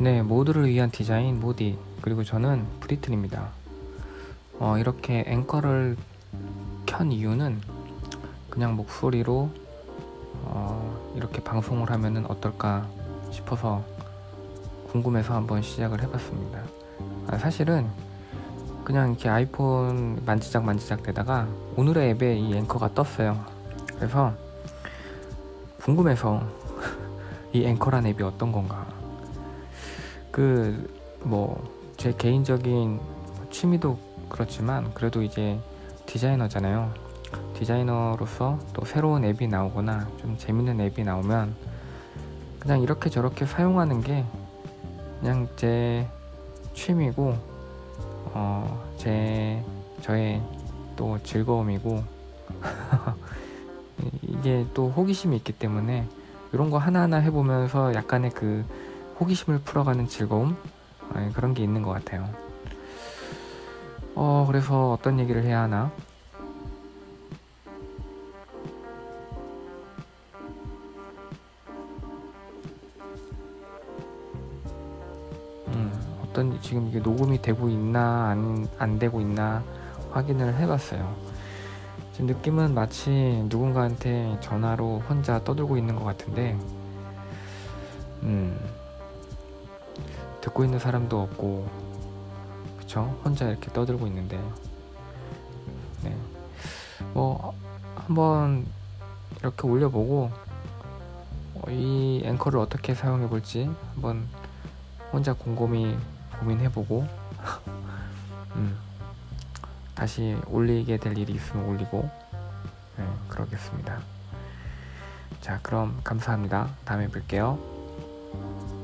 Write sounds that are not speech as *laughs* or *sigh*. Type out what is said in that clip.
네, 모두를 위한 디자인 모디 그리고 저는 브리튼입니다. 어, 이렇게 앵커를 켠 이유는 그냥 목소리로 어, 이렇게 방송을 하면은 어떨까 싶어서 궁금해서 한번 시작을 해봤습니다. 아, 사실은 그냥 이렇게 아이폰 만지작 만지작 되다가 오늘의 앱에 이 앵커가 떴어요. 그래서 궁금해서 *laughs* 이 앵커란 앱이 어떤 건가. 그 뭐 제 개인적인 취미도 그렇지만 그래도 이제 디자이너잖아요. 디자이너로서 또 새로운 앱이 나오거나 좀 재밌는 앱이 나오면 그냥 이렇게 저렇게 사용하는 게 그냥 제 취미고 어, 제 저의 또 즐거움이고 *laughs* 이게 또 호기심이 있기 때문에 이런 거 하나하나 해보면서 약간의 그 호기심을 풀어가는 즐거움 네, 그런 게 있는 것 같아요. 어 그래서 어떤 얘기를 해야 하나? 음, 어떤 지금 이게 녹음이 되고 있나 안, 안 되고 있나 확인을 해봤어요. 지금 느낌은 마치 누군가한테 전화로 혼자 떠들고 있는 것 같은데, 음, 듣고 있는 사람도 없고, 그쵸? 혼자 이렇게 떠들고 있는데, 네. 뭐, 한번 이렇게 올려보고, 어, 이 앵커를 어떻게 사용해 볼지 한번 혼자 곰곰이 고민해보고, *laughs* 음, 다시 올리게 될 일이 있으면 올리고, 네, 그러겠습니다. 자, 그럼 감사합니다. 다음에 뵐게요.